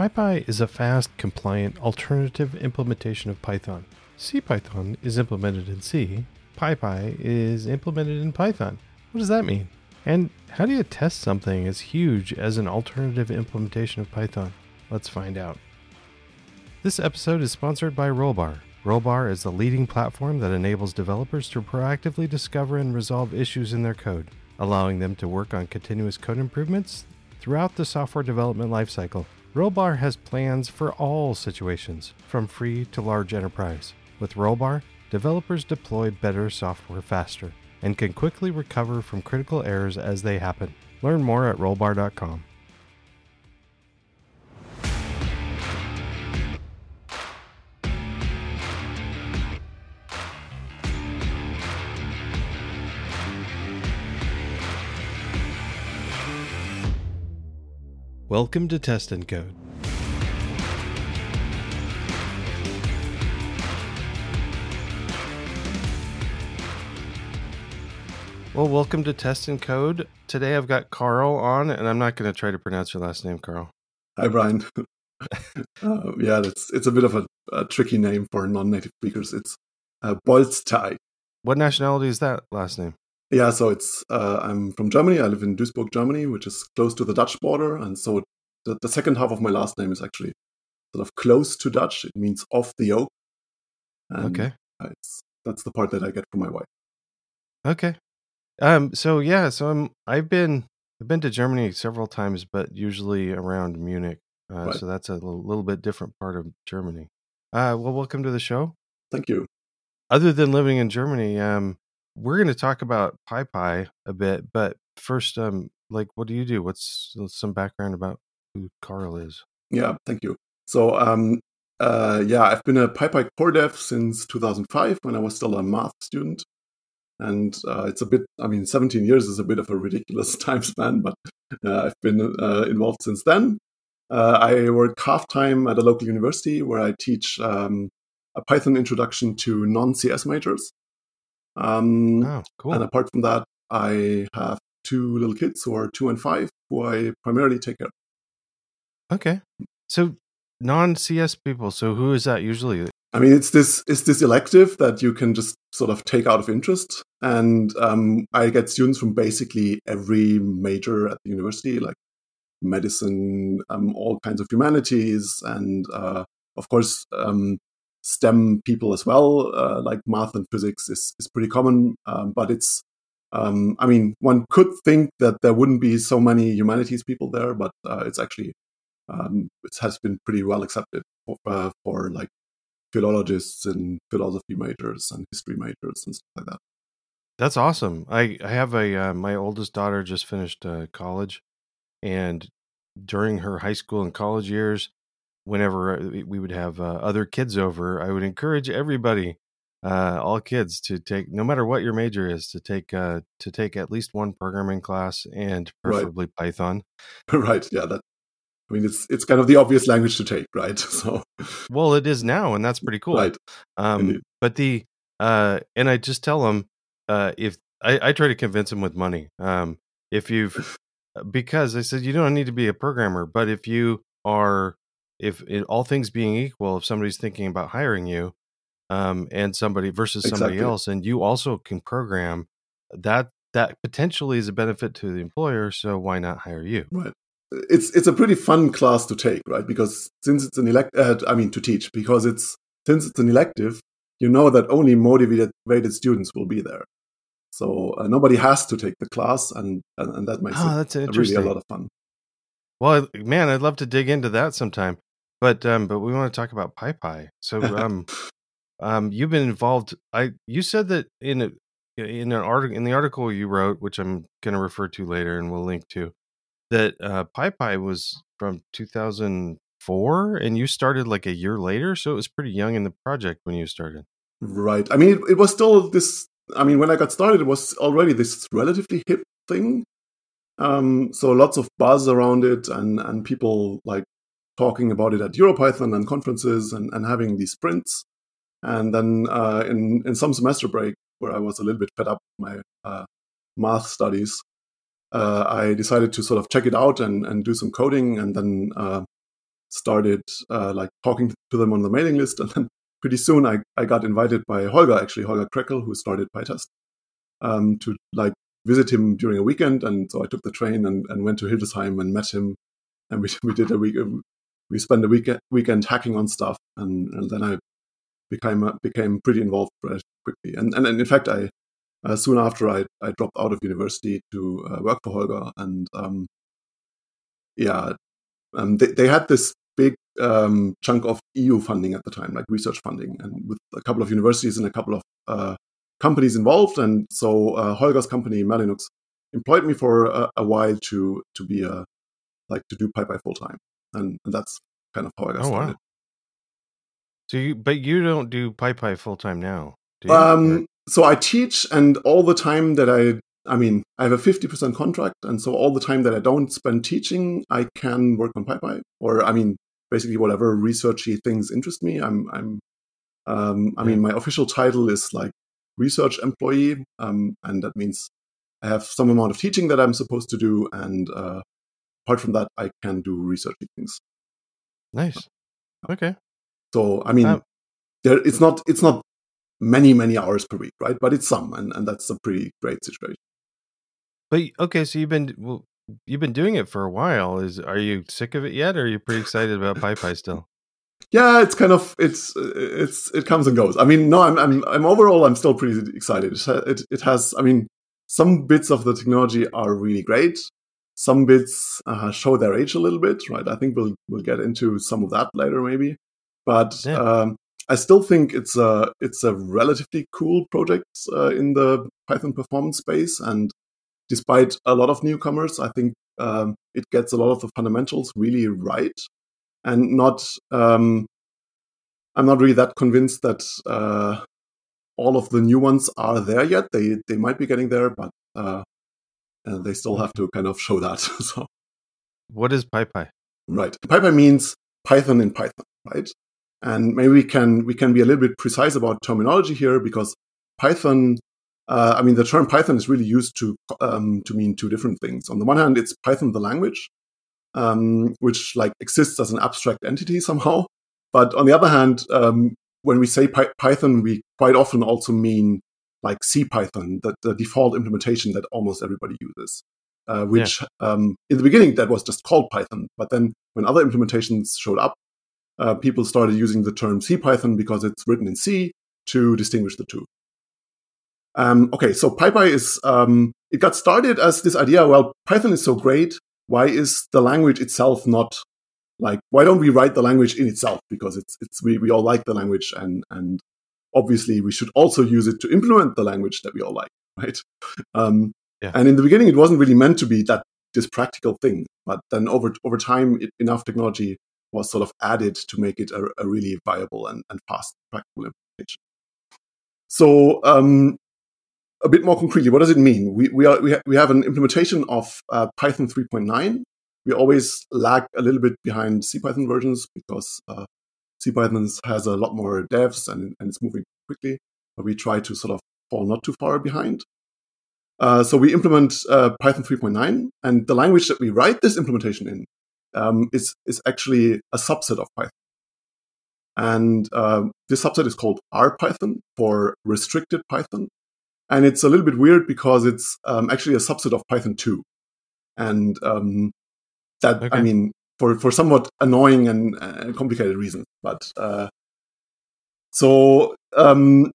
PyPy is a fast, compliant, alternative implementation of Python. CPython is implemented in C. PyPy is implemented in Python. What does that mean? And how do you test something as huge as an alternative implementation of Python? Let's find out. This episode is sponsored by Rollbar. Rollbar is the leading platform that enables developers to proactively discover and resolve issues in their code, allowing them to work on continuous code improvements throughout the software development lifecycle. Rollbar has plans for all situations, from free to large enterprise. With Rollbar, developers deploy better software faster and can quickly recover from critical errors as they happen. Learn more at rollbar.com. Welcome to Test and Code. Well, welcome to Test and Code. Today I've got Carl on, and I'm not going to try to pronounce your last name, Carl. Hi, Brian. uh, yeah, it's it's a bit of a, a tricky name for non-native speakers. It's uh, Bolz-Tereick. What nationality is that last name? Yeah, so it's uh, I'm from Germany. I live in Duisburg, Germany, which is close to the Dutch border, and so the, the second half of my last name is actually sort of close to Dutch. It means off the oak. And okay, it's, that's the part that I get from my wife. Okay, um. So yeah. So I'm. I've been. I've been to Germany several times, but usually around Munich. Uh, right. So that's a little, little, bit different part of Germany. Uh. Well, welcome to the show. Thank you. Other than living in Germany, um, we're going to talk about PyPy a bit, but first, um, like, what do you do? What's some background about who Carl is? Yeah, thank you. So, um, uh, yeah, I've been a PyPy core dev since 2005 when I was still a math student. And uh, it's a bit, I mean, 17 years is a bit of a ridiculous time span, but uh, I've been uh, involved since then. Uh, I work half time at a local university where I teach um, a Python introduction to non CS majors. Um, oh, cool. And apart from that, I have two little kids who are two and five who I primarily take care of. Okay. So non CS people, so who is that usually? I mean, it's this it's this elective that you can just sort of take out of interest, and um, I get students from basically every major at the university, like medicine, um, all kinds of humanities, and uh, of course um, STEM people as well, uh, like math and physics is is pretty common, um, but it's um, I mean, one could think that there wouldn't be so many humanities people there, but uh, it's actually um, it has been pretty well accepted for, uh, for like philologists and philosophy majors and history majors and stuff like that. That's awesome. I, I have a uh, my oldest daughter just finished uh, college, and during her high school and college years, whenever uh, we would have uh, other kids over, I would encourage everybody, uh, all kids, to take no matter what your major is, to take uh, to take at least one programming class and preferably right. Python. right. Yeah. That I mean, it's it's kind of the obvious language to take, right? So, well, it is now, and that's pretty cool. Right. Um, but the uh, and I just tell them uh, if I, I try to convince them with money. Um, if you've because I said you don't need to be a programmer, but if you are, if in all things being equal, if somebody's thinking about hiring you, um, and somebody versus somebody exactly. else, and you also can program, that that potentially is a benefit to the employer. So why not hire you? Right it's it's a pretty fun class to take, right? Because since it's an elect, uh, I mean to teach, because it's since it's an elective, you know that only motivated students will be there. So uh, nobody has to take the class, and and, and that makes oh, it that's really a lot of fun. Well, man, I'd love to dig into that sometime, but um, but we want to talk about PyPy. So um, um, you've been involved. I you said that in a, in an article in the article you wrote, which I'm going to refer to later, and we'll link to that uh, PyPy was from 2004 and you started like a year later. So it was pretty young in the project when you started. Right. I mean, it, it was still this. I mean, when I got started, it was already this relatively hip thing. Um, so lots of buzz around it and, and people like talking about it at EuroPython and conferences and, and having these sprints. And then uh, in, in some semester break, where I was a little bit fed up with my uh, math studies, uh, I decided to sort of check it out and, and do some coding. And then uh, started uh, like talking to them on the mailing list, and then pretty soon I, I got invited by Holger, actually Holger Krekel, who started PyTest, um, to like visit him during a weekend. And so I took the train and, and went to Hildesheim and met him, and we we did a week. We spent a weekend weekend hacking on stuff, and, and then I became uh, became pretty involved quickly. And and, and in fact, I uh, soon after I I dropped out of university to uh, work for Holger, and um, yeah, um, they they had this big um, chunk of EU funding at the time, like research funding, and with a couple of universities and a couple of uh, companies involved. And so uh, Holger's company Merlinux employed me for a, a, while to to be a like to do PyPy full time, and, and, that's kind of how I got oh, started. Wow. So you, but you don't do PyPy full time now. Um, so I teach, and all the time that I, I mean, I have a fifty percent contract, and so all the time that I don't spend teaching, I can work on PyPy, or I mean, basically whatever researchy things interest me. I'm, I'm, um, I mean, my official title is like research employee, um, and that means I have some amount of teaching that I'm supposed to do, and uh, apart from that, I can do researchy things. Nice. Okay. So I mean, um, there it's not it's not many many hours per week, right? But it's some, and and that's a pretty great situation. But okay, so you've been well, you've been doing it for a while. Is are you sick of it yet, or are you pretty excited about PyPy still? Yeah, it's kind of it's it's it comes and goes. I mean, no, I'm I'm, I'm overall I'm still pretty excited. It it has. I mean, some bits of the technology are really great. Some bits uh, show their age a little bit, right? I think we'll we'll get into some of that later, maybe. But yeah. um, I still think it's a it's a relatively cool project uh, in the Python performance space, and despite a lot of newcomers, I think um, it gets a lot of the fundamentals really right, and not. Um, I'm not really that convinced that uh, all of the new ones are there yet. They they might be getting there, but uh, they still have to kind of show that. so, what is PyPy? Right, PyPy means Python in Python, right? And maybe we can we can be a little bit precise about terminology here because Python, uh, I mean, the term Python is really used to um, to mean two different things. On the one hand, it's Python the language, um, which like exists as an abstract entity somehow. But on the other hand, um, when we say Py- Python, we quite often also mean like C Python, the, the default implementation that almost everybody uses. Uh, which yeah. um, in the beginning that was just called Python, but then when other implementations showed up, uh, people started using the term CPython because it's written in C to distinguish the two. Um, okay, so PyPy is, um, it got started as this idea, well, Python is so great. Why is the language itself not like, why don't we write the language in itself? Because it's, it's, we, we all like the language and, and obviously we should also use it to implement the language that we all like, right? Um, yeah. And in the beginning, it wasn't really meant to be that this practical thing, but then over, over time, it, enough technology was sort of added to make it a, a really viable and, and fast practical implementation. So um, a bit more concretely, what does it mean? We, we, are, we, ha- we have an implementation of uh, Python 3.9. We always lag a little bit behind CPython versions because uh, CPython has a lot more devs and, and it's moving quickly. But we try to sort of fall not too far behind. Uh, so we implement uh, Python 3.9, and the language that we write this implementation in um, is, is actually a subset of Python. And uh, this subset is called RPython for restricted Python. And it's a little bit weird because it's um, actually a subset of Python 2. And um, that, okay. I mean, for, for somewhat annoying and, uh, complicated reasons. But uh, so um,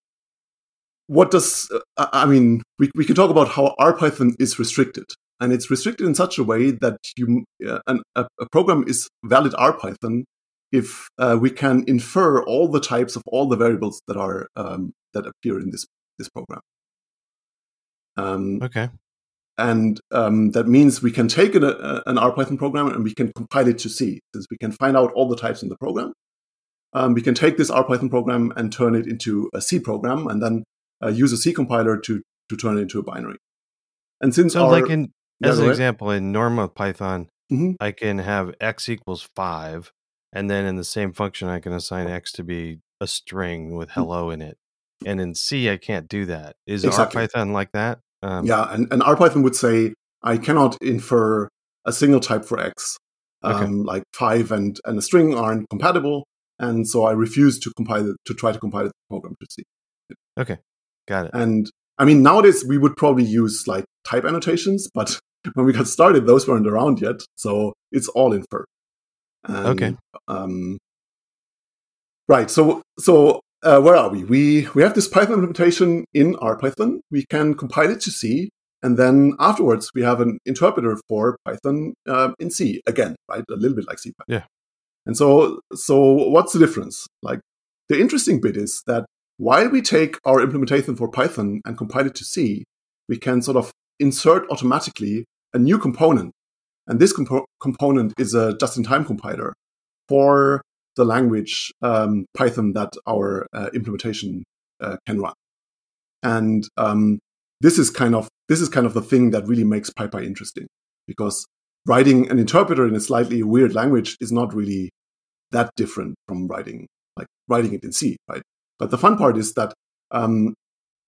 what does, uh, I mean, we, we can talk about how R Python is restricted and it's restricted in such a way that you, uh, an, a, a, program is valid R Python if uh, we can infer all the types of all the variables that are um, that appear in this this program. Um, okay. And um, that means we can take an, a, an RPython program and we can compile it to C, since we can find out all the types in the program. Um, we can take this R Python program and turn it into a C program, and then uh, use a C compiler to to turn it into a binary. And since so our, like in as an example, in normal Python, mm-hmm. I can have x equals five, and then in the same function, I can assign x to be a string with mm. hello in it. And in C, I can't do that. Is exactly. Python like that? Um, yeah, and, and RPython would say I cannot infer a single type for x Um, Okay. Like five and, and a string aren't compatible. And so I refuse to compile it, to try to compile the program to C. Got it. And I mean, nowadays we would probably use like type annotations, but when we got started, those weren't around yet. So it's all infer. And, Okay. Um, right. So, so uh, where are we? We we have this Python implementation in RPython. We can compile it to C, and then afterwards we have an interpreter for Python uh, in C again, right? A little bit like C. Yeah. And so, so what's the difference? Like the interesting bit is that while we take our implementation for Python and compile it to C, we can sort of insert automatically a new component. And this compo- component is a just-in-time compiler for the language um, Python that our uh, implementation uh, can run. And um, this is kind of this is kind of the thing that really makes PyPy interesting because writing an interpreter in a slightly weird language is not really that different from writing like writing it in C, right? But the fun part is that um,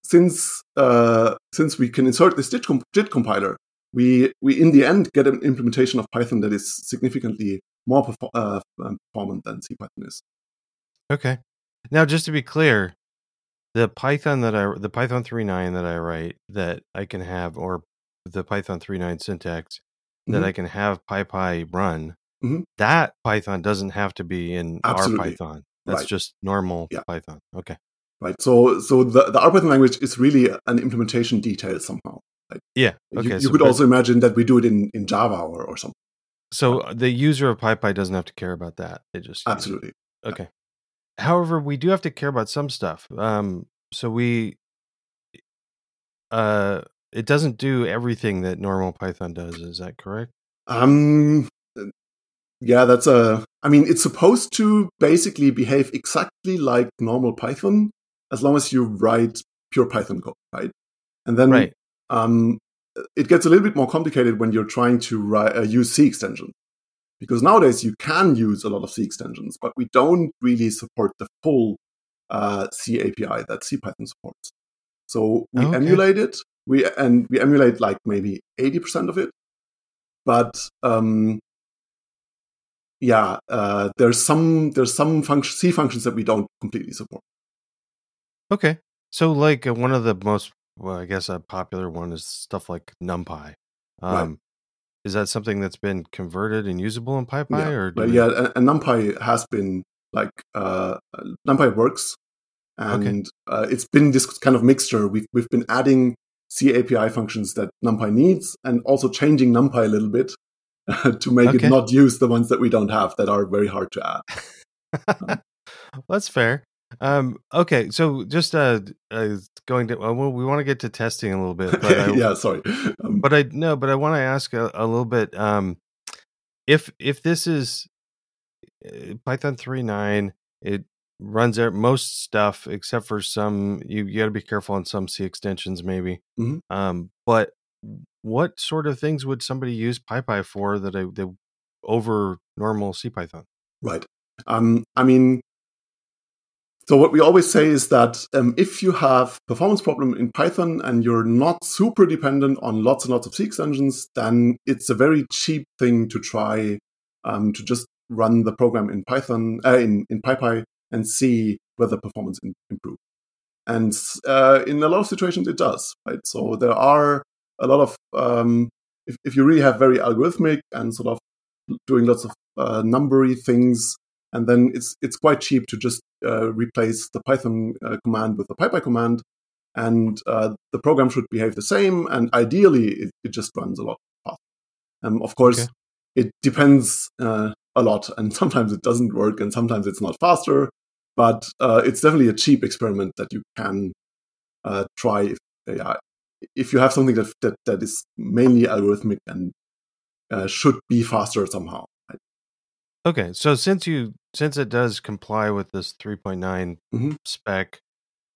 since uh, since we can insert this JIT, comp- JIT compiler, we we in the end get an implementation of Python that is significantly more perfor- uh, um, performant than C Python is. Okay. Now, just to be clear, the Python that I the Python 3.9 that I write that I can have, or the Python 3.9 syntax that Mhm. I can have PyPy run, Mhm. that Python doesn't have to be in Absolutely. RPython. That's Right. just normal Yeah. Python. Okay. Right. So so the, the R Python language is really an implementation detail somehow. Yeah. You- Okay. you, so, could but- also imagine that we do it in, in Java or, or something. So the user of PyPy doesn't have to care about that. They just. Absolutely. Okay. However, we do have to care about some stuff. Um, so we, uh, it doesn't do everything that normal Python does. Is that correct? Um, yeah, that's a. I mean, it's supposed to basically behave exactly like normal Python as long as you write pure Python code, right? And then Right. um, it gets a little bit more complicated when you're trying to write, uh, use C extension. Because nowadays you can use a lot of C extensions, but we don't really support the full uh, C API that C Python supports. So we Okay. emulate it, we and we emulate like maybe eighty percent of it, but um, yeah, uh, there's some there's some function, C functions that we don't completely support. Okay. So, like uh, one of the most, well, I guess a popular one is stuff like NumPy. Right. Um, Is that something that's been converted and usable in PyPy, Yeah, or but we- yeah, and, and NumPy has been like uh, NumPy works, and uh, it's been this kind of mixture. We've we've been adding C API functions that NumPy needs, and also changing NumPy a little bit to make Okay. it not use the ones that we don't have that are very hard to add. That's fair. Um, okay, so just uh, uh going to well, we want to get to testing a little bit, but I, yeah, sorry. Um, but I no, but I want to ask a, a little bit. Um, if if this is uh, Python 3.9, it runs out most stuff except for some. You, you got to be careful on some C extensions, maybe. Mhm. Um, but what sort of things would somebody use PyPy for that I they over normal C Python? Right. Um, I mean, so what we always say is that um, if you have performance problem in Python and you're not super dependent on lots and lots of C extensions, then it's a very cheap thing to try um, to just run the program in Python uh, in in PyPy and see whether performance in, improve. And uh, in a lot of situations, it does. Right. So there are a lot of um, if, if you really have very algorithmic and sort of doing lots of uh, numbery things, and then it's it's quite cheap to just uh, replace the Python uh, command with the PyPy command, and uh, the program should behave the same. And ideally, it, it just runs a lot faster. Um, of course, Okay. it depends uh, a lot, and sometimes it doesn't work, and sometimes it's not faster. But uh, it's definitely a cheap experiment that you can uh, try if, yeah, if you have something that, that that is mainly algorithmic and uh, should be faster somehow. Okay, so since you since it does comply with this 3.9 Mhm. spec,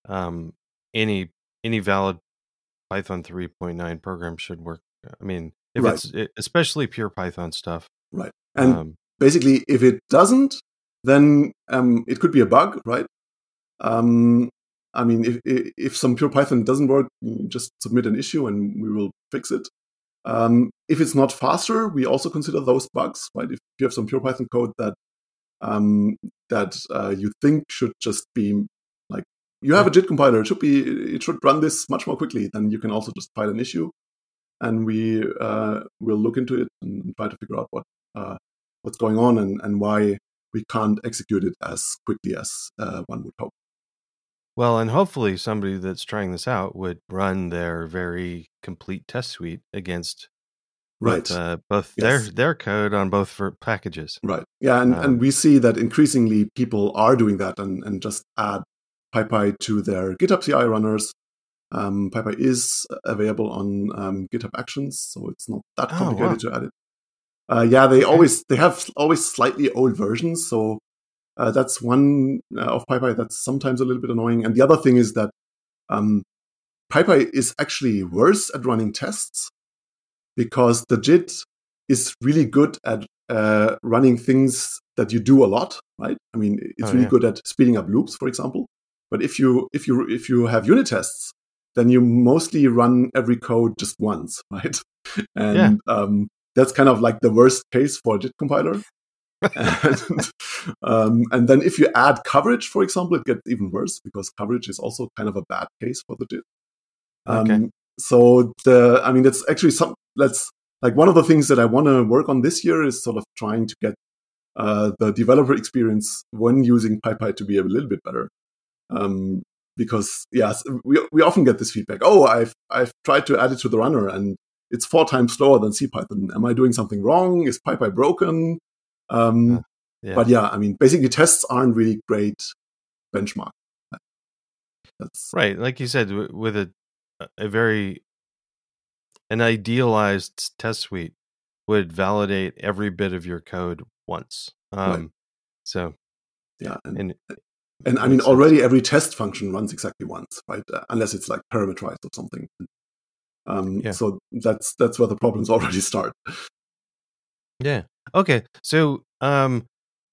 um, any any valid Python 3.9 program should work. I mean, if Right. it's it, especially pure Python stuff. Right? And um, basically, if it doesn't, then um, it could be a bug, right? Um, I mean, if if some pure Python doesn't work, just submit an issue and we will fix it. Um, if it's not faster, we also consider those bugs, right? If you have some pure Python code that um, that uh, you think should just be like you have a JIT compiler, it should be it should run this much more quickly. Then you can also just file an issue, and we uh, will look into it and try to figure out what uh, what's going on and, and why we can't execute it as quickly as uh, one would hope. Well, and hopefully somebody that's trying this out would run their very complete test suite against right both, uh, both Yes. their their code on both for packages. Right. Yeah, and, Um, and we see that increasingly people are doing that and, and just add PyPy to their GitHub CI runners. Um, PyPy is available on um, GitHub Actions, so it's not that Oh, complicated to add it. Uh, yeah, they always they have always slightly old versions, so uh, that's one uh, of PyPy that's sometimes a little bit annoying. And the other thing is that um, PyPy is actually worse at running tests because the JIT is really good at uh, running things that you do a lot, right? I mean, it's Oh, really yeah. good at speeding up loops, for example. But if you if you if you have unit tests, then you mostly run every code just once, right? And um, that's kind of like the worst case for a JIT compiler. And, um, and then if you add coverage, for example, it gets even worse because coverage is also kind of a bad case for the JIT. Um, Okay. So the, I mean, it's actually some. Let's like one of the things that I want to work on this year is sort of trying to get uh, the developer experience when using PyPy to be a little bit better. Um, because yes, we we often get this feedback. Oh, I've I've tried to add it to the runner and it's four times slower than CPython. Am I doing something wrong? Is PyPy broken? Um, Yeah. But yeah, I mean, basically, tests aren't really great benchmark. That's Right, like you said, w- with a a very an idealized test suite would validate every bit of your code once. Um, Right. So, yeah, and and And I mean, sense. already every test function runs exactly once, right? Uh, unless it's like parameterized or something. Um, Yeah. So that's that's where the problems already start. Yeah, okay. So, um,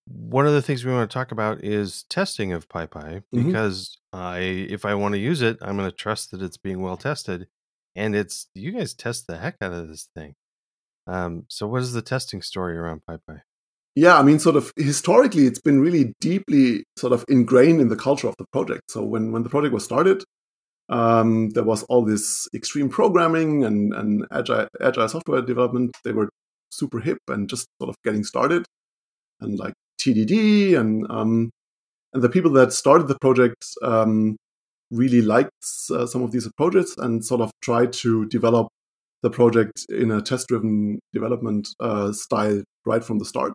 one of the things we want to talk about is testing of PyPy Mhm. because I, if I want to use it, I'm going to trust that it's being well tested, and it's you guys test the heck out of this thing. Um, so what is the testing story around PyPy? Yeah, I mean, sort of historically, it's been really deeply sort of ingrained in the culture of the project. So when when the project was started, um, there was all this extreme programming and and agile agile software development. They were super hip and just sort of getting started, and like TDD and um, and the people that started the project um, really liked uh, some of these approaches and sort of tried to develop the project in a test-driven development uh, style right from the start.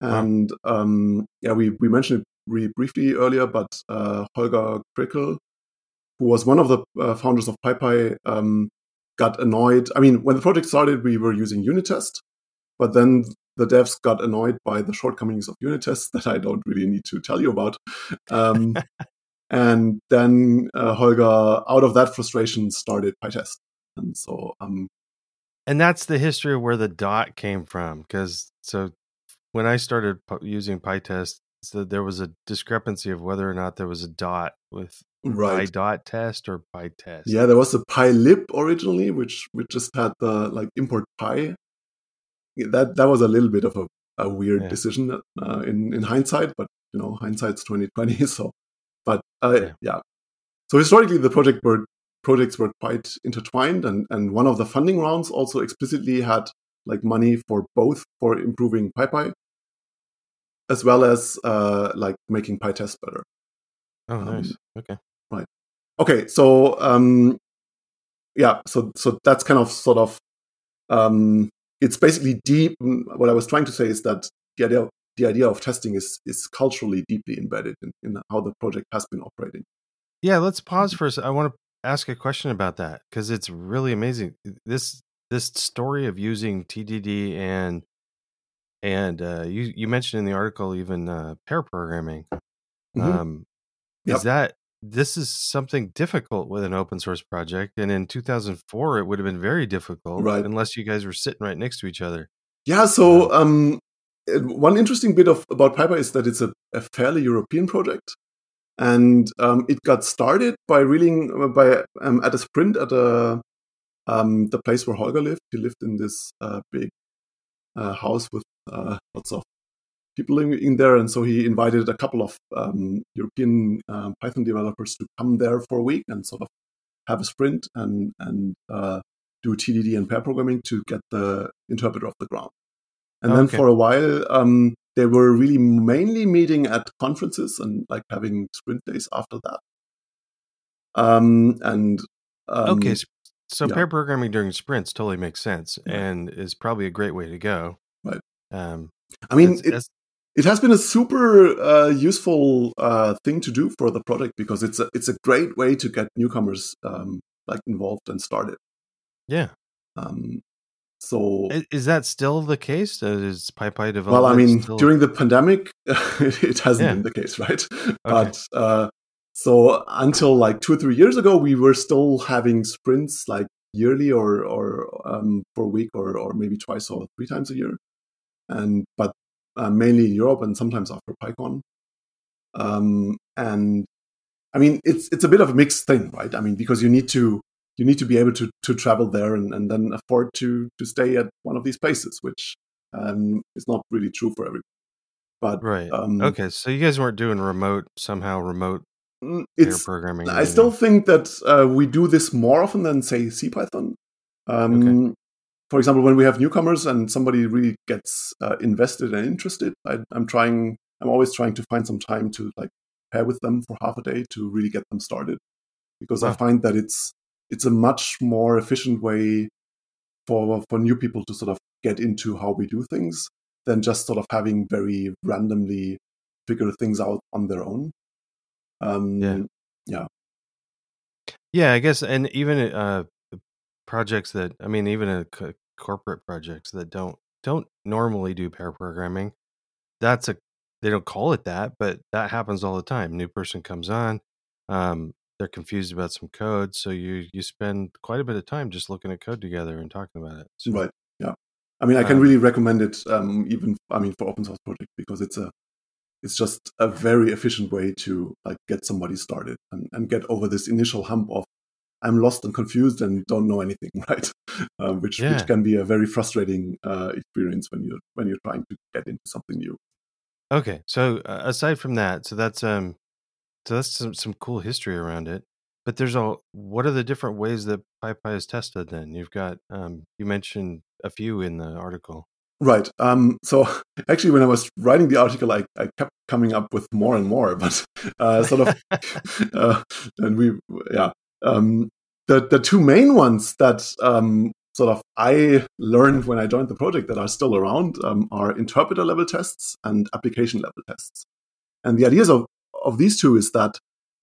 Wow. And um, yeah, we, we mentioned it really briefly earlier, but uh, Holger Krekel, who was one of the uh, founders of PyPy, um, got annoyed. I mean, when the project started, we were using unit test, but then the devs got annoyed by the shortcomings of unit tests that I don't really need to tell you about. Um, and then uh, Holger, out of that frustration, started PyTest. And so, um, and that's the history of where the dot came from because so when i started using pytest so there was a discrepancy of whether or not there was a dot with right. dot test or pytest Yeah, there was a PyLib originally, which which just had the like import Py. Yeah, That that was a little bit of a, a weird Yeah. decision uh, in in hindsight, but you know hindsight's twenty twenty. So, but uh, Yeah. yeah. So historically, the project were projects were quite intertwined, and and one of the funding rounds also explicitly had like money for both for improving PyPy as well as uh, like making PyTest better. oh um, nice okay okay so um yeah so so that's kind of sort of um it's basically deep what i was trying to say is that the idea the idea of testing is is culturally deeply embedded in, in how the project has been operating yeah let's pause for a sec. i want to ask a question about that because it's really amazing this this story of using tdd and and uh you you mentioned in the article even uh pair programming Mhm. um Yep. is that this is something difficult with an open source project and in 2004 it would have been very difficult Right. unless you guys were sitting right next to each other yeah so um uh, one interesting bit of about PyPy is that it's a, a fairly European project, and um, it got started by reeling by um, at a sprint at a um, the place where Holger lived. He lived in this uh, big uh, house with uh, lots of people living in there, and so he invited a couple of um, European uh, Python developers to come there for a week and sort of have a sprint and and uh, do TDD and pair programming to get the interpreter off the ground. And then Okay. for a while, um, they were really mainly meeting at conferences and like having sprint days after that. Um, and um, okay, so yeah. pair programming during sprints totally makes sense Right. and is probably a great way to go. Right. Um, I mean, it's- it, it's- it has been a super uh, useful uh, thing to do for the project because it's a it's a great way to get newcomers um, like involved and started. yeah. Um, so Is that still the case? Uh, Is PyPy development? well, I mean, still... during the pandemic, it hasn't Yeah. been the case, right? But uh, so until like two or three years ago, we were still having sprints like yearly or or um, for a week or or maybe twice or three times a year, and but uh, mainly in Europe and sometimes after PyCon. Um, and I mean, it's it's a bit of a mixed thing, right? I mean, because you need to you need to be able to to travel there and, and then afford to to stay at one of these places, which um, is not really true for everyone. But right. um, okay, so you guys weren't doing remote somehow remote mm, it's programming. I still think that uh, we do this more often than say CPython. Um, For example, when we have newcomers and somebody really gets uh, invested and interested, I, I'm trying. I'm always trying to find some time to like pair with them for half a day to really get them started, because I find that it's it's a much more efficient way for for new people to sort of get into how we do things than just sort of having very randomly figure things out on their own. Um, Yeah. Yeah, I guess, and even uh, projects that I mean, even uh, co- corporate projects that don't don't normally do pair programming. That's a they don't call it that, but that happens all the time. New person comes on, um, they're confused about some code, so you you spend quite a bit of time just looking at code together and talking about it. So, Right. Yeah. I mean, I can Um, really recommend it, um, even I mean, for open source project because it's a it's just a very efficient way to like get somebody started and, and get over this initial hump of I'm lost and confused and don't know anything, right? Um, which Yeah. which can be a very frustrating uh, experience when you're when you're trying to get into something new. Okay, so uh, aside from that, so that's um, so that's some some cool history around it. But there's a what are the different ways that PyPy is tested? Then you've got um, you mentioned a few in the article. Right. Um, so actually, when I was writing the article, I, I kept coming up with more and more, but uh, sort of, uh, and we, yeah, um, the the two main ones that um, sort of I learned when I joined the project that are still around um, are interpreter level tests and application level tests. And the ideas of of these two is that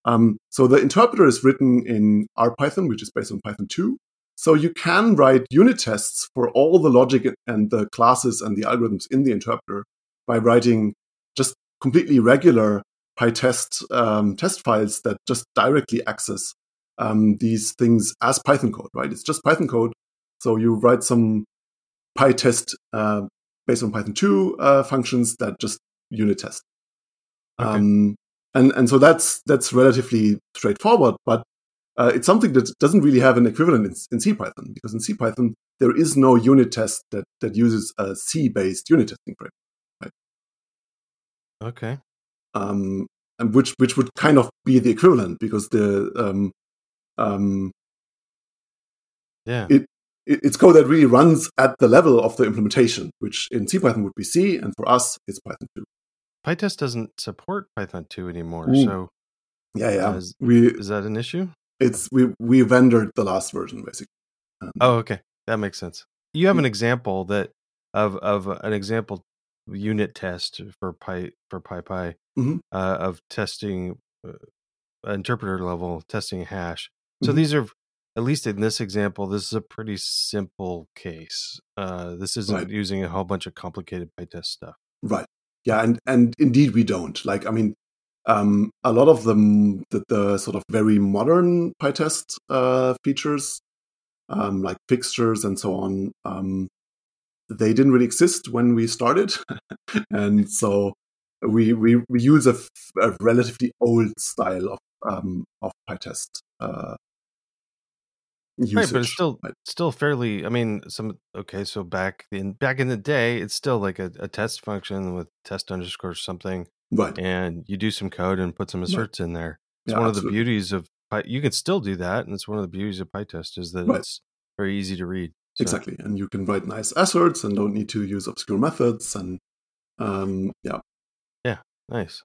um, so the interpreter is written in RPython, which is based on Python 2, so you can write unit tests for all the logic and the classes and the algorithms in the interpreter by writing just completely regular PyTest um, test files that just directly access um, these things as Python code, right? It's just Python code. So you write some PyTest uh, based on Python 2 uh, functions that just unit test. Okay. Um, and, and so that's, that's relatively straightforward, but uh, it's something that doesn't really have an equivalent in, in CPython because in CPython there is no unit test that, that uses a C-based unit testing framework, Okay. um, and which which would kind of be the equivalent because the um, um, Yeah. it, it it's code that really runs at the level of the implementation, which in C Python would be C, and for us it's Python 2. PyTest doesn't support Python 2 anymore. Ooh. So Yeah, yeah. Is- we is that an issue? it's we we vendored the last version basically. Um, Oh, okay. That makes sense. You have an example that of of an example unit test for Py for PyPy Mhm. uh, of testing uh, interpreter level testing hash. So Mhm. these are at least in this example, this is a pretty simple case. Uh, this isn't Right. using a whole bunch of complicated PyTest stuff. Right. Yeah, and and indeed we don't. Like, I mean, um, a lot of them, the, the sort of very modern PyTest uh, features, um, like fixtures and so on, um, they didn't really exist when we started, and so we we, we use a, f- a relatively old style of um, of PyTest. Uh, usage. right, but it's still right? still fairly. I mean, some okay. So back in back in the day, it's still like a, a test function with test underscore something, Right. and you do some code and put some Right. asserts in there. It's Yeah, one of the beauties of you can still do that, and it's one of the beauties of PyTest is that Right. it's very easy to read. So, Exactly. And you can write nice asserts and don't need to use obscure methods. And um, yeah. nice.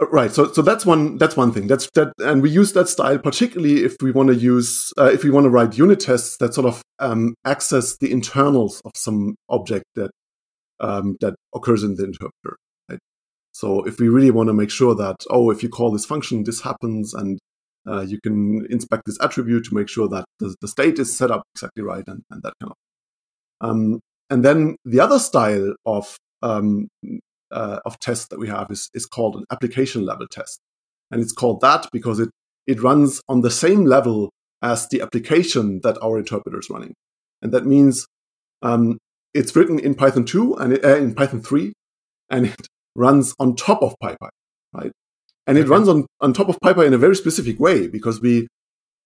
Uh, Right. So so that's one that's one thing. That's that and we use that style particularly if we want to use uh, if we want to write unit tests that sort of um, access the internals of some object that um, that occurs in the interpreter. Right. So if we really want to make sure that oh if you call this function this happens and uh, you can inspect this attribute to make sure that the, the state is set up exactly right and, and that kind of. Um, and then the other style of um, uh, of tests that we have is, is called an application level test. And it's called that because it, it runs on the same level as the application that our interpreter is running. And that means um, it's written in Python 2 and it, uh, in Python 3, and it runs on top of PyPy, right? And it Okay. runs on, on top of PyPy in a very specific way because we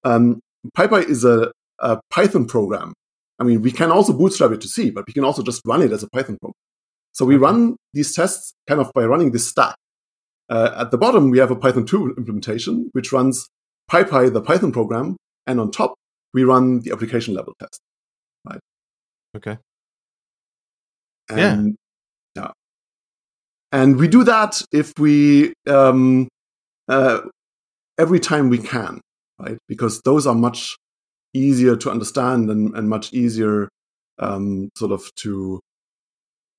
um, PyPy is a, a Python program. I mean, we can also bootstrap it to C, but we can also just run it as a Python program. So we run these tests kind of by running this stack. Uh, at the bottom, we have a Python 2 implementation, which runs PyPy, the Python program, and on top, we run the application level test. Right. Okay. And, yeah. And we do that if we um, uh, every time we can, right? Because those are much easier to understand and, and much easier um, sort of to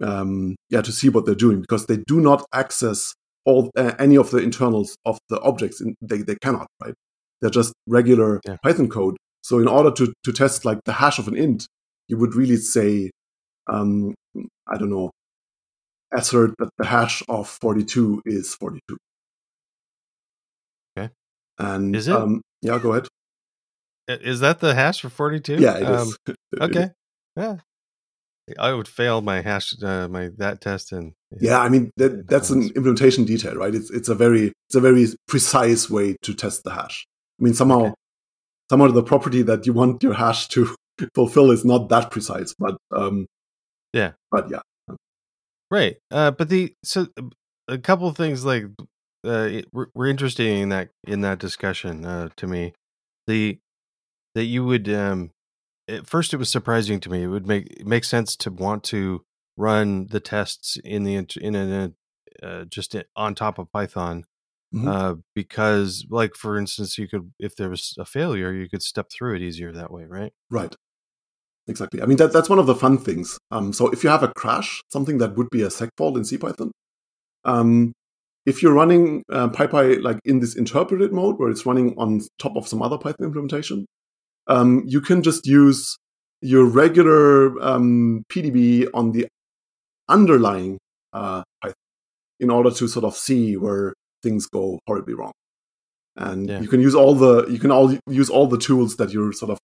um, yeah to see what they're doing because they do not access all uh, any of the internals of the objects. In, they they cannot, right? They're just regular Yeah. Python code. So in order to to test like the hash of an int, you would really say, um, I don't know, assert that the hash of 42 is 42. Okay. And Is it? Um, yeah, go ahead. Is that the hash for forty two? Yeah, it. It is. Okay. Yeah. I would fail my hash uh, my that test and Yeah, I mean that, that's an implementation detail, right? It's it's a very it's a very precise way to test the hash. I mean somehow Okay. somehow the property that you want your hash to fulfill is not that precise, but um Yeah. but yeah. Right. Uh, but the so a couple of things like uh, it, were interesting in that in that discussion uh, to me. The that you would um, at first it was surprising to me. It would make it make sense to want to run the tests in the in a uh, just on top of Python Mhm. uh, because, like for instance, you could if there was a failure, you could step through it easier that way, right? Right. Exactly. I mean that that's one of the fun things. Um so if you have a crash, something that would be a seg fault in CPython, um if you're running uh, PyPy like in this interpreted mode where it's running on top of some other Python implementation, um, you can just use your regular um, PDB on the underlying uh, Python in order to sort of see where things go horribly wrong. And Yeah. you can use all the you can all use all the tools that you sort of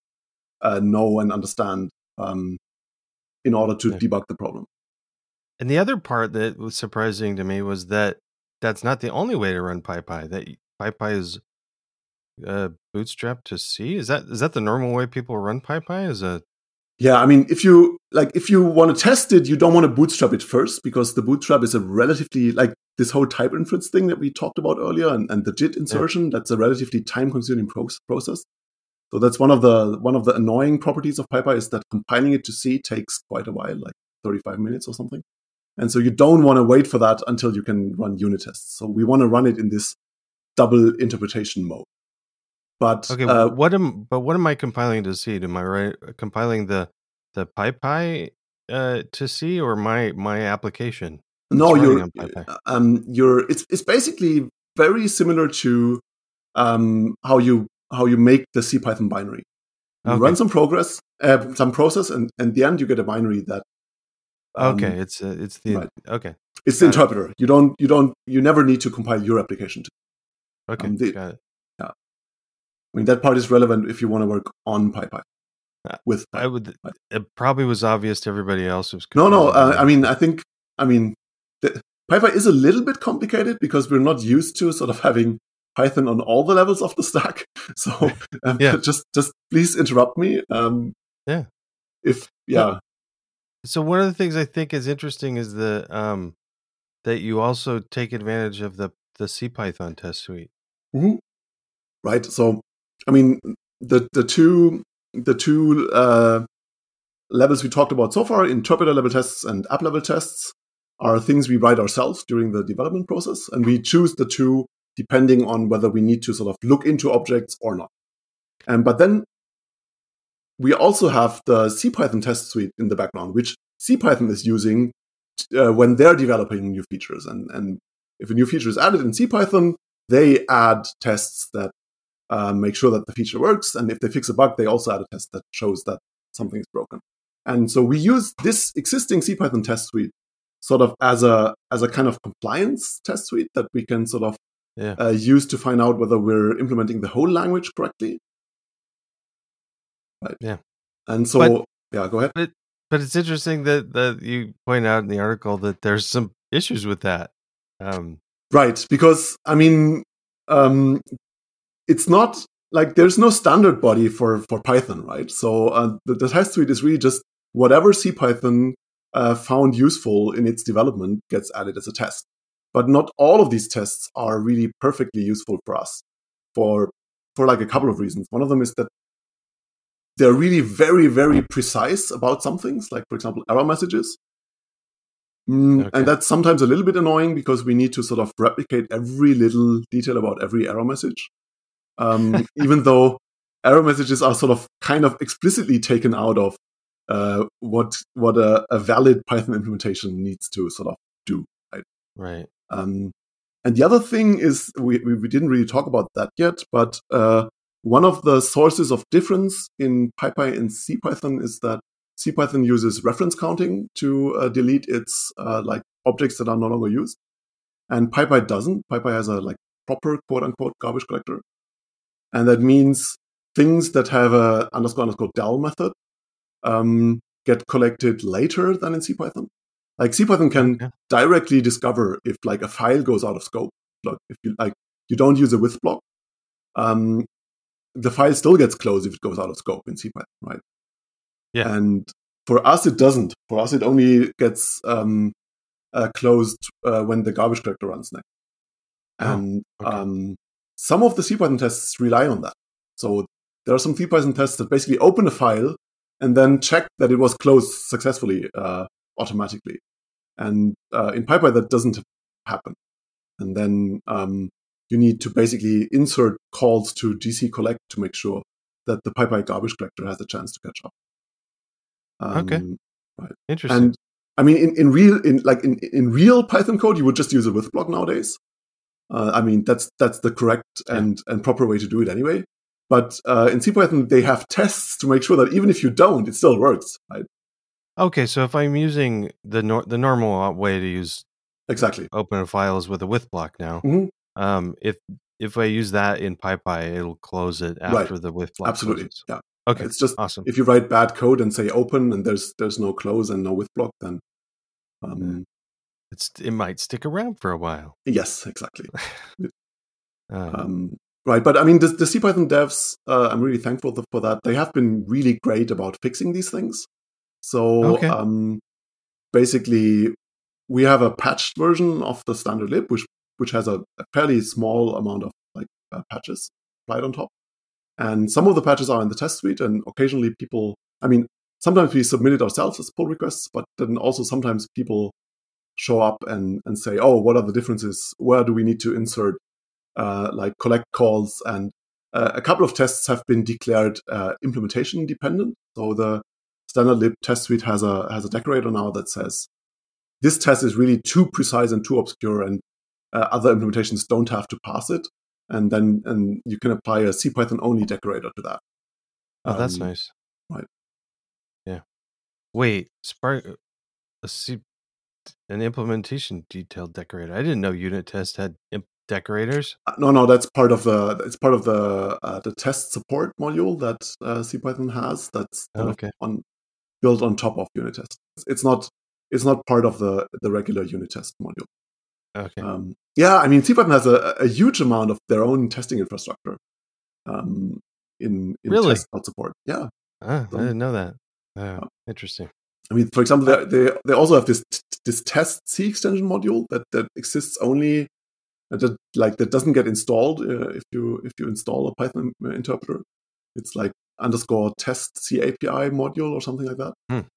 uh, know and understand um, in order to Yeah. debug the problem. And the other part that was surprising to me was that that's not the only way to run PyPy. That PyPy is uh, bootstrap to C. Is that is that the normal way people run PyPy? Is a Yeah, I mean, if you like, if you want to test it, you don't want to bootstrap it first because the bootstrap is a relatively like this whole type inference thing that we talked about earlier, and, and the JIT insertion. That's a relatively time-consuming pro- process. So that's one of the one of the annoying properties of PyPy is that compiling it to C takes quite a while, like 35 minutes or something. And so you don't want to wait for that until you can run unit tests. So we want to run it in this double interpretation mode. But okay. uh, what am but what am I compiling to C? Am I right compiling the the PyPy uh, to C or my my application? No, you're on um you're it's it's basically very similar to um how you how you make the C Python binary. You Okay. run some progress, uh, some process, and and the end you get a binary that. um, okay, it's uh, it's the right. okay it's the it. interpreter. You don't you don't you never need to compile your application. To, okay um, the-. I mean that part is relevant if you want to work on PyPy Uh, with. I would. It probably was obvious to everybody else. Who's No, no. Uh, I mean, I think, I mean, the, PyPy is a little bit complicated because we're not used to sort of having Python on all the levels of the stack. So um, Yeah. just just please interrupt me. Um, Yeah. If yeah, So one of the things I think is interesting is the um that you also take advantage of the the CPython test suite. Mhm. right. So I mean the the two the two uh, levels we talked about so far, interpreter level tests and app level tests, are things we write ourselves during the development process, and we choose the two depending on whether we need to sort of look into objects or not. And but then we also have the CPython test suite in the background, which CPython is using uh, when they're developing new features. And, and if a new feature is added in CPython, they add tests that uh, make sure that the feature works. And if they fix a bug, they also add a test that shows that something is broken. And so we use this existing CPython test suite sort of as a as a kind of compliance test suite that we can sort of Yeah. uh, use to find out whether we're implementing the whole language correctly. Right. Yeah. And so, But- yeah, go ahead. But it's interesting that that you point out in the article that there's some issues with that. Um Right, because I mean, um, it's not like there's no standard body for for Python, right? So uh, the, the test suite is really just whatever CPython uh, found useful in its development gets added as a test. But not all of these tests are really perfectly useful for us for for like a couple of reasons. One of them is that they're really very very precise about some things, like for example error messages. Mm, Okay. And that's sometimes a little bit annoying because we need to sort of replicate every little detail about every error message. Um, even though error messages are sort of kind of explicitly taken out of uh, what what a, a valid Python implementation needs to sort of do. right. Um, and the other thing is we, we, we didn't really talk about that yet, but uh, one of the sources of difference in PyPy and CPython is that CPython uses reference counting to uh, delete its uh, like objects that are no longer used, and PyPy doesn't. PyPy has a like proper quote unquote garbage collector, and that means things that have a underscore underscore del method um, get collected later than in CPython. Like CPython can Okay. directly discover if like a file goes out of scope. Like if you like you don't use a with block, um, the file still gets closed if it goes out of scope in CPython, right? Yeah. And for us, it doesn't. For us, it only gets um, uh, closed uh, when the garbage collector runs next. Oh, And okay. um, some of the CPython tests rely on that. So there are some CPython tests that basically open a file and then check that it was closed successfully uh, automatically. And uh, in PyPy, that doesn't happen. And then um, you need to basically insert calls to GC collect to make sure that the PyPy garbage collector has a chance to catch up. Okay. Um, Interesting. and I mean, in, in real, in like in, in real Python code, you would just use a with block nowadays. Uh, I mean, that's that's the correct Yeah. and and proper way to do it anyway. But uh, in CPython, they have tests to make sure that even if you don't, it still works. Right? okay, so if I'm using the nor- the normal way to use Exactly. open files with a with block now, Mhm. um, if if I use that in PyPy, it'll close it Right. after the with block. Absolutely. closes. Yeah. Okay. It's just Awesome. if you write bad code and say open and there's there's no close and no with block, then um, It's it might stick around for a while. yes, exactly. Um, Um, right, but I mean, the, the Python devs, uh, I'm really thankful for that. They have been really great about fixing these things. So Okay. um, basically, we have a patched version of the standard lib, which which has a, a fairly small amount of like uh, patches applied on top. And some of the patches are in the test suite, and occasionally people, I mean, sometimes we submit it ourselves as pull requests, but then also sometimes people show up and, and say, oh, what are the differences? Where do we need to insert uh, like collect calls? And uh, a couple of tests have been declared uh, implementation dependent. So the standard lib test suite has a has a decorator now that says this test is really too precise and too obscure, and uh, other implementations don't have to pass it. And then and you can apply a C Python only decorator to that. oh, that's um, nice. right. Yeah. Wait, Spark. A C, an implementation detail decorator. I didn't know unit test had imp- decorators. Uh, No, no, that's part of the it's part of the uh, the test support module that uh, CPython has. That's of Okay. on built on top of unit test. It's not it's not part of the the regular unit test module. Okay. Um, yeah, I mean, CPython has a, a huge amount of their own testing infrastructure um, in, in Really? test support. Yeah. Ah, I um, didn't know that. Oh, interesting. I mean, for example, they, they, they also have this this test C extension module that, that exists only uh, that like that doesn't get installed uh, if you if you install a Python interpreter. It's like underscore test C API module or something like that, Hmm.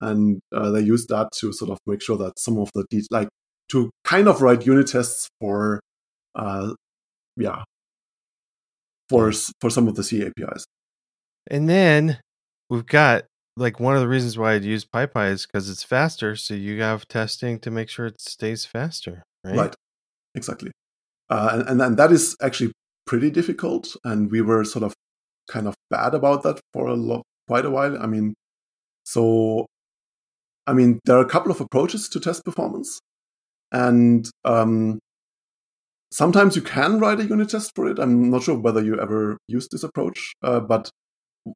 and uh, they use that to sort of make sure that some of the de- like to kind of write unit tests for, uh, yeah, for for some of the C APIs. And then we've got like one of the reasons why I'd use PyPy is because it's faster. So you have testing to make sure it stays faster, right? Right. Exactly. Uh, and, and that is actually pretty difficult. And we were sort of kind of bad about that for a lot, quite a while. I mean, so, I mean, there are a couple of approaches to test performance. And um, sometimes you can write a unit test for it. I'm not sure whether you ever used this approach. Uh, but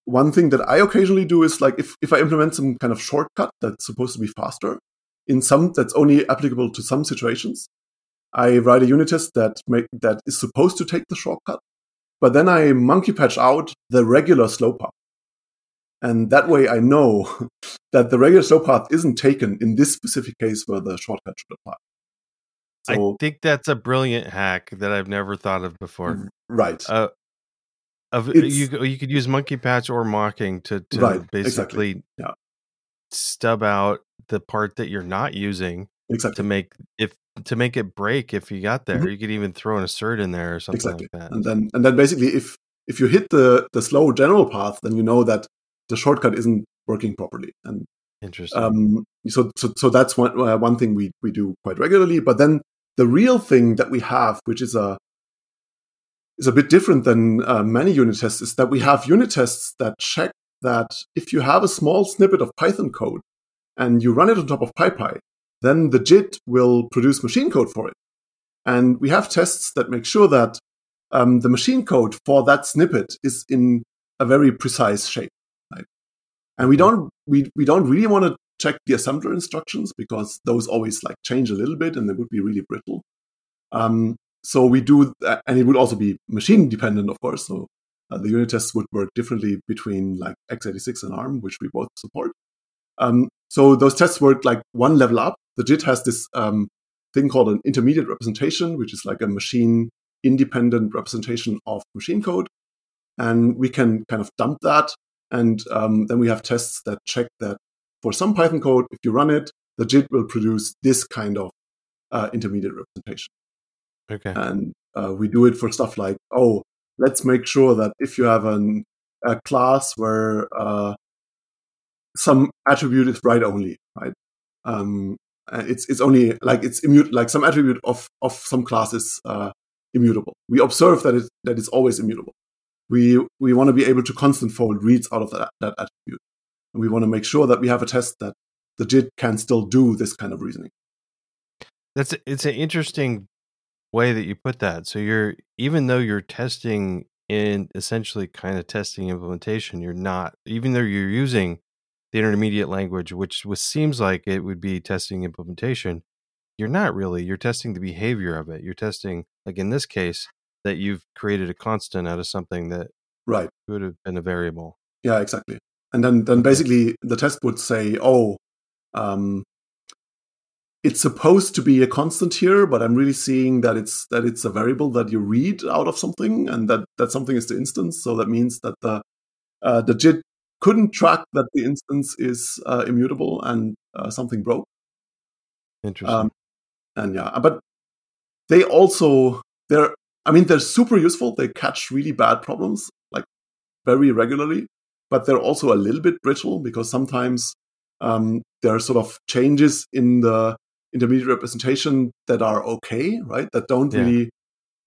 one thing that I occasionally do is like if, if I implement some kind of shortcut that's supposed to be faster in some that's only applicable to some situations, I write a unit test that make that is supposed to take the shortcut, but then I monkey patch out the regular slow path. And that way I know that the regular slow path isn't taken in this specific case where the shortcut should apply. So, I think that's a brilliant hack that I've never thought of before. right. Uh, of It's- you, you could use monkey patch or mocking to, to Right, basically exactly, yeah. stub out the part that you're not using exactly. to make if to make it break if you got there. Mhm. You could even throw an assert in there or something exactly. like that. And then and then basically if if you hit the the slow general path, then you know that the shortcut isn't working properly. And Interesting. um, so, so so that's one uh, one thing we we do quite regularly. But then the real thing that we have, which is a is a bit different than uh, many unit tests, is that we have unit tests that check that if you have a small snippet of Python code and you run it on top of PyPy, then the JIT will produce machine code for it. And we have tests that make sure that um, the machine code for that snippet is in a very precise shape. Right? And we don't we, we don't really want to check the assembler instructions because those always like change a little bit and they would be really brittle. Um, so we do, and it would also be machine dependent, of course. So uh, the unit tests would work differently between like x86 and ARM, which we both support. Um, so those tests work like one level up. The JIT has this um, thing called an intermediate representation, which is like a machine independent representation of machine code. And we can kind of dump that. And um, then we have tests that check that for some Python code, if you run it, the JIT will produce this kind of uh, intermediate representation. Okay. And uh, we do it for stuff like, oh, let's make sure that if you have an, a class where uh, some attribute is write only, right? Um, it's it's only like it's immutable, like some attribute of of some class is uh, immutable. We observe that it that it's always immutable. We we want to be able to constant fold reads out of that, that attribute, and we want to make sure that we have a test that the JIT can still do this kind of reasoning. That's it's an interesting way that you put that. So you're even though you're testing in essentially kind of testing implementation, you're not even though you're using the intermediate language, which was, seems like it would be testing implementation. You're not really. You're testing the behavior of it. You're testing, like in this case, that you've created a constant out of something that Right. would have been a variable. Yeah, exactly. And then, then basically the test would say, oh, um, it's supposed to be a constant here, but I'm really seeing that it's that it's a variable that you read out of something, and that that something is the instance. So that means that the uh, the JIT couldn't track that the instance is uh, immutable and uh, something broke. Interesting. Um, and yeah, but they also they're I mean they're super useful. They catch really bad problems like very regularly, but they're also a little bit brittle because sometimes um, there are sort of changes in the intermediate representation that are okay, right? That don't Yeah. really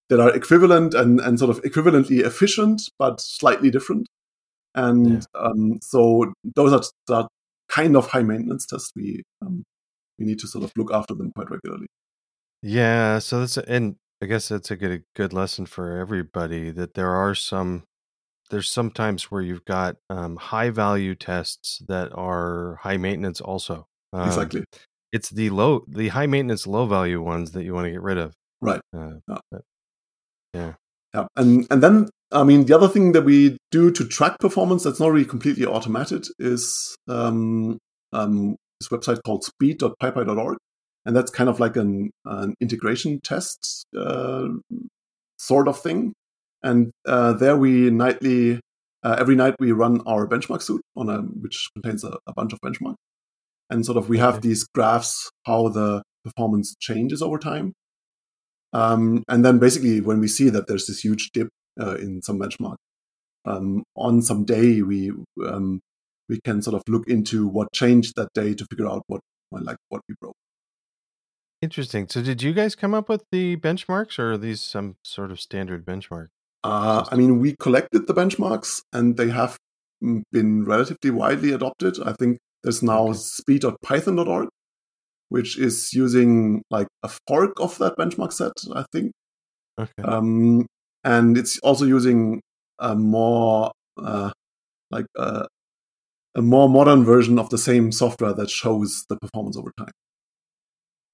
that are equivalent and, and sort of equivalently efficient, but slightly different. And um, so those are, are kind of high maintenance tests. We um, we need to sort of look after them quite regularly. Yeah, so that's and I guess that's a good good lesson for everybody that there are some there's some times where you've got um, high value tests that are high maintenance also. Um, exactly. It's the low, the high maintenance, low value ones that you want to get rid of. Right. Uh, Yeah. but- yeah. Yeah, and and then I mean the other thing that we do to track performance that's not really completely automated is um, um, this website called speed.pypy.org, and that's kind of like an an integration test uh, sort of thing. And uh, there we nightly uh, every night we run our benchmark suite on a which contains a, a bunch of benchmarks, and sort of we have these graphs how the performance changes over time. Um, and then basically, when we see that there's this huge dip uh, in some benchmark, um, on some day we um, we can sort of look into what changed that day to figure out what like what we broke. Interesting. So, did you guys come up with the benchmarks, or are these some sort of standard benchmark? Uh, I mean, we collected the benchmarks, and they have mm, been relatively widely adopted. I think there's now Okay. speed.python.org, which is using like a fork of that benchmark set. I think. Okay. um, and it's also using a more uh, like a, a more modern version of the same software that shows the performance over time.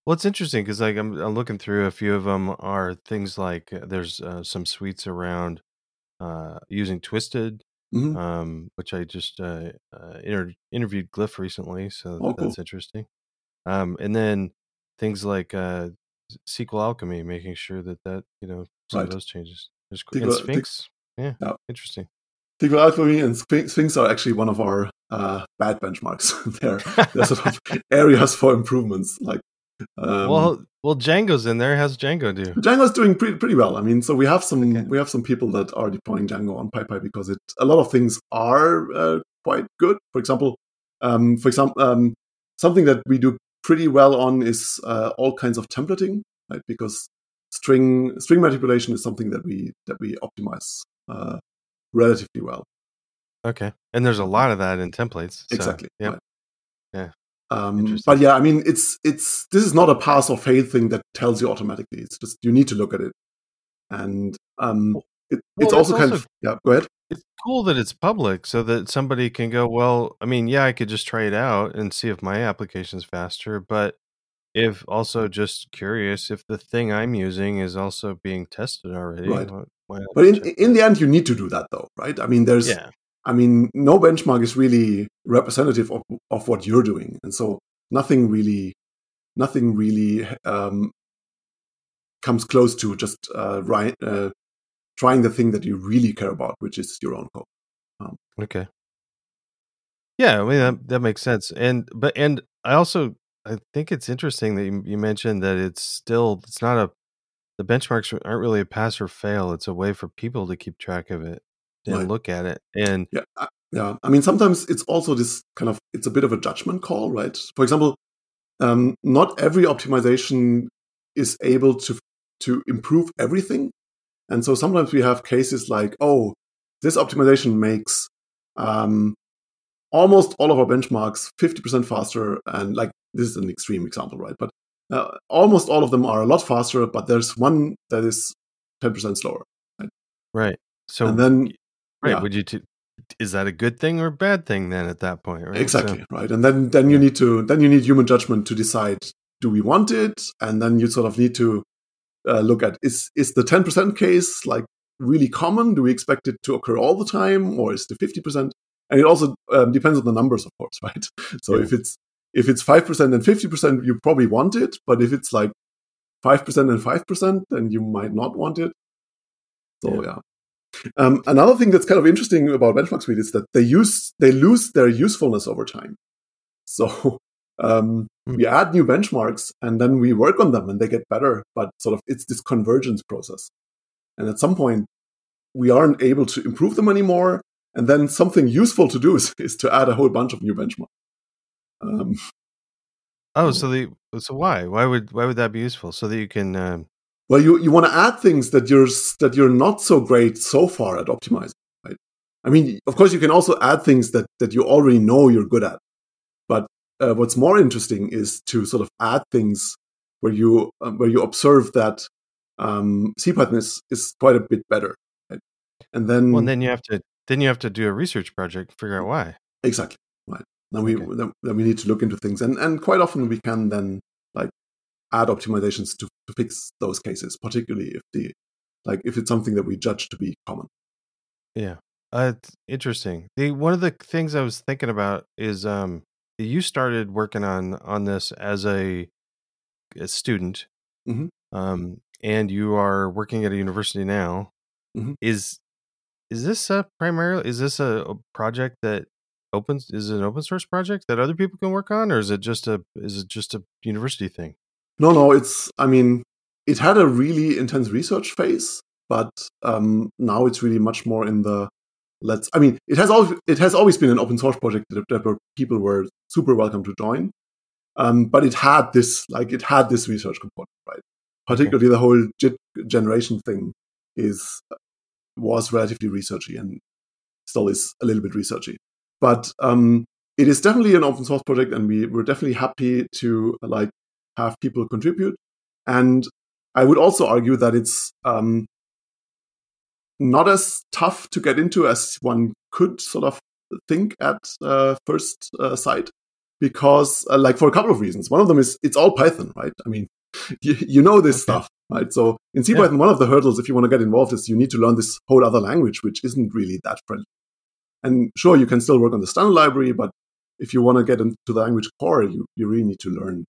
Well, it's interesting because like I'm, I'm looking through a few of them are things like uh, there's uh, some suites around uh, using Twisted, Mhm. um, which I just uh, uh, inter- interviewed Glyph recently, so Oh, that's cool. interesting. Um, and then things like uh, SQL Alchemy, making sure that that you know some Right. of those changes. There's, and Thi- Sphinx, yeah, Yeah. interesting. SQL Alchemy and Sphinx Sphinx are actually one of our uh, bad benchmarks. they're, they're sort of areas for improvements. Like um, well, well, Django's in there. How's Django do? Django's doing pretty pretty well. I mean, so we have some Okay. we have some people that are deploying Django on PyPy because it a lot of things are uh, quite good. For example, um, for example, um, something that we do pretty well on is uh, all kinds of templating, right? Because string string manipulation is something that we that we optimize uh, relatively well. Okay, and there's a lot of that in templates. so, exactly. Yep. right. Yeah. Um, but yeah, I mean, it's it's this is not a pass or fail thing that tells you automatically. It's just you need to look at it, and um, it, Well, it's it's also kind also- of yeah. Go ahead. It's cool that it's public so that somebody can go, well, I mean, yeah, I could just try it out and see if my application's faster, but if also just curious if the thing I'm using is also being tested already. Right. why- why But in in the end, you need to do that though, right? I mean, there's yeah, I mean, no benchmark is really representative of of what you're doing, and so nothing really nothing really um, comes close to just uh, uh, trying the thing that you really care about, which is your own code. okay. Yeah, I mean that, that makes sense. And but and I also I think it's interesting that you, you mentioned that it's still it's not a the benchmarks aren't really a pass or fail. It's a way for people to keep track of it and Right. look at it. And Yeah, I- yeah. I mean, sometimes it's also this kind of it's a bit of a judgment call, right? For example, um, not every optimization is able to to improve everything, and so sometimes we have cases like, oh, this optimization makes um, almost all of our benchmarks fifty percent faster, and like this is an extreme example, right? But uh, almost all of them are a lot faster, but there's one that is ten percent slower, right. So and then Right. Yeah. Would you? T- is that a good thing or a bad thing then at that point? Right. So- Exactly right, and then then you need to then you need human judgment to decide do we want it, and then you sort of need to uh, look at is is the ten percent case like really common? Do we expect it to occur all the time, or is the fifty percent? And it also um, depends on the numbers, of course, right? So Yeah. if it's if it's five percent and fifty percent, you probably want it, but if it's like five percent and five percent, then you might not want it. So yeah. Um, another thing that's kind of interesting about benchmark suite is that they use they lose their usefulness over time. So um, Hmm. we add new benchmarks and then we work on them and they get better, but sort of it's this convergence process. And at some point, we aren't able to improve them anymore. And then something useful to do is, is to add a whole bunch of new benchmarks. Um, Oh, so the so why why would why would that be useful? So that you can um, well, you, you want to add things that you're that you're not so great so far at optimizing, right? I mean, of course, you can also add things that that you already know you're good at. But uh, what's more interesting is to sort of add things where you uh, where you observe that um, CPython is is quite a bit better, right? And then, well, and then you have to then you have to do a research project figure out why. exactly right. Then we Okay. then, then we need to look into things, and and quite often we can then add optimizations to, to fix those cases, particularly if the like if it's something that we judge to be common. Yeah. Uh, it's interesting. The one of the things I was thinking about is um you started working on on this as a, a student, Mhm. um, and you are working at a university now. Mhm. Is is this a primarily is this a, a project that opens is it an open source project that other people can work on, or is it just a is it just a university thing? No, no, it's I mean it had a really intense research phase, but um, now it's really much more in the let's. I mean, it has always it has always been an open source project that, that people were super welcome to join, um, but it had this like it had this research component, right? Particularly the whole JIT generation thing is was relatively researchy and still is a little bit researchy, but um, it is definitely an open source project, and we were definitely happy to like have people contribute. And I would also argue that it's um, not as tough to get into as one could sort of think at uh, first uh, sight, because uh, like for a couple of reasons. One of them is it's all Python, right? I mean, you, you know this Okay. stuff, right? So in Yeah. CPython, one of the hurdles if you want to get involved is you need to learn this whole other language, which isn't really that friendly. And sure, you can still work on the standard library, but if you want to get into the language core, you, you really need to learn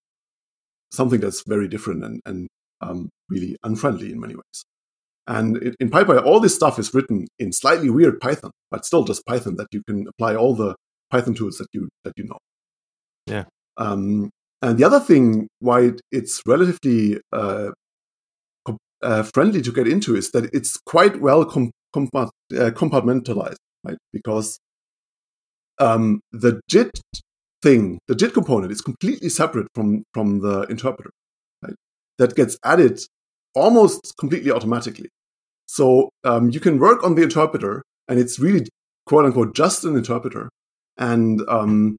something that's very different and, and um, really unfriendly in many ways. And in, in PyPy, all this stuff is written in slightly weird Python, but still just Python that you can apply all the Python tools that you that you know. Yeah. Um, and the other thing why it's relatively uh, uh, friendly to get into is that it's quite well com- compart- uh, compartmentalized, right? Because um, the JIT thing, the JIT component, is completely separate from from the interpreter, right? That gets added almost completely automatically. So um, you can work on the interpreter, and it's really quote unquote just an interpreter, and um,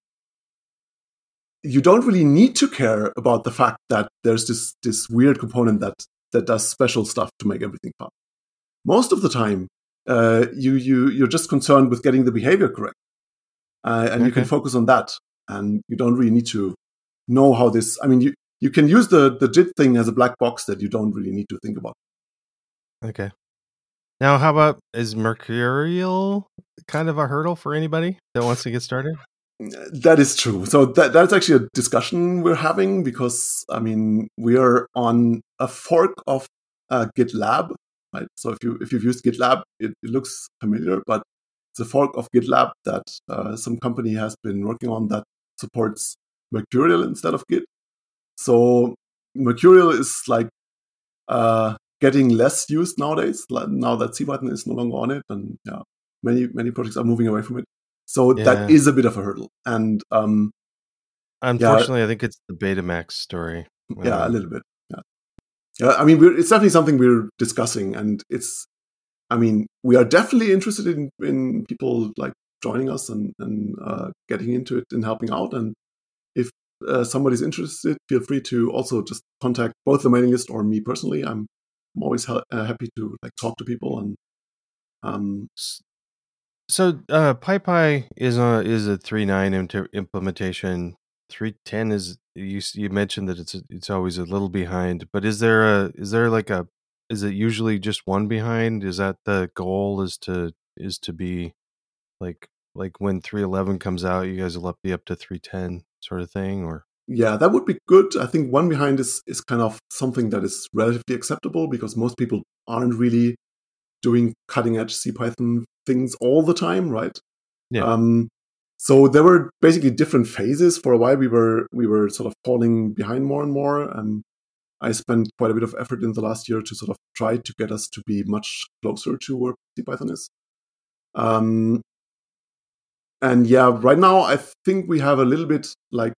you don't really need to care about the fact that there's this this weird component that that does special stuff to make everything fun. Most of the time, uh, you you you're just concerned with getting the behavior correct, uh, and you can focus on that, and you don't really need to know how this. I mean, you you can use the the JIT thing as a black box that you don't really need to think about. Okay. Now, how about is Mercurial kind of a hurdle for anybody that wants to get started? That is true. So that that's actually a discussion we're having because I mean we are on a fork of uh, GitLab, right? So if you if you've used GitLab, it, it looks familiar, but it's a fork of GitLab that uh, some company has been working on that supports Mercurial instead of Git. So Mercurial is like uh, getting less used nowadays. Now that CPython is no longer on it, and yeah, many many projects are moving away from it. So that Yeah. is a bit of a hurdle, and um, Unfortunately, I think it's the Betamax story. yeah, a Um, little bit. Yeah, yeah. I mean, we're, it's definitely something we're discussing, and it's. I mean, we are definitely interested in in people like joining us and and uh, getting into it and helping out. And if uh, somebody's interested, feel free to also just contact both the mailing list or me personally. I'm I'm always ha- uh, happy to like talk to people and um So, uh, PyPy is a is a three nine inter- implementation. Three ten is you you mentioned that it's it's always a little behind, but is there a is there like a is it usually just one behind? Is that the goal? Is to is to be like like when three eleven comes out, you guys will up be up to three ten sort of thing, or yeah, that would be good. I think one behind is is kind of something that is relatively acceptable because most people aren't really doing cutting edge CPython things all the time, right? Yeah. Um, so there were basically different phases. For a while, we were we were sort of falling behind more and more. Um, I spent quite a bit of effort in the last year to sort of try to get us to be much closer to where CPython is. Um, and yeah, right now I think we have a little bit like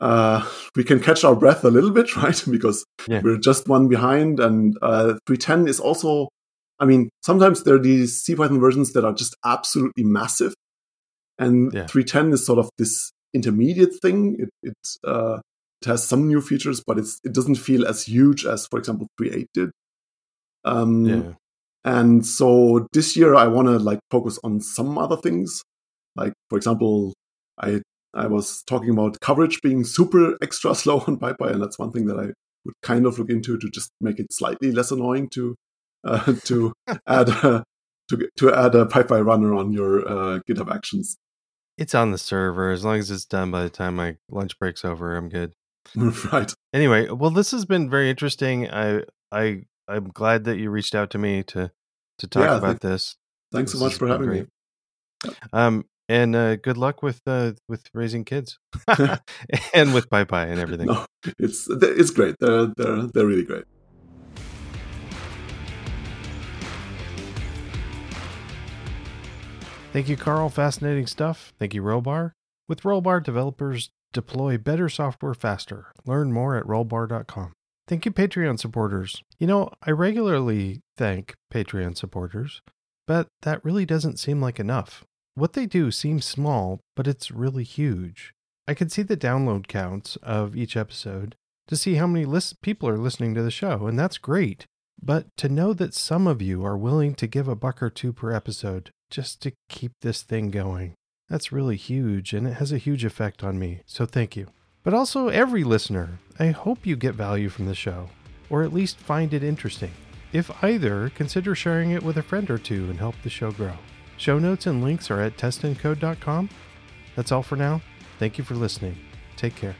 uh, we can catch our breath a little bit, right? because Yeah. we're just one behind, and uh, 310 is also. I mean, sometimes there are these C Python versions that are just absolutely massive, and Yeah. 310 is sort of this intermediate thing. It it, uh, it has some new features, but it's it doesn't feel as huge as, for example, 3.8 did. Um, yeah, and so this year I want to like focus on some other things. Like for example, I I was talking about coverage being super extra slow on PyPy, and that's one thing that I would kind of look into to just make it slightly less annoying to uh, to add a, to to add a PyPy runner on your uh, GitHub Actions. It's on the server. As long as it's done by the time my lunch break's over, I'm good. right. Anyway, well, this has been very interesting. I I I'm glad that you reached out to me to to talk Yeah, about thank- this. Thanks so much for having great. me. Um, and uh, good luck with uh, with raising kids and with PyPy and everything. No, it's it's great. They're they're they're really great. Thank you, Carl. Fascinating stuff. Thank you, Rollbar. With Rollbar, developers deploy better software faster. Learn more at rollbar.com. Thank you, Patreon supporters. You know, I regularly thank Patreon supporters, but that really doesn't seem like enough. What they do seems small, but it's really huge. I can see the download counts of each episode to see how many lis- people are listening to the show, and that's great. But to know that some of you are willing to give a buck or two per episode just to keep this thing going, that's really huge and it has a huge effect on me. So thank you. But also, every listener, I hope you get value from the show, or at least find it interesting. If either, consider sharing it with a friend or two and help the show grow. Show notes and links are at testandcode.com. That's all for now. Thank you for listening. Take care.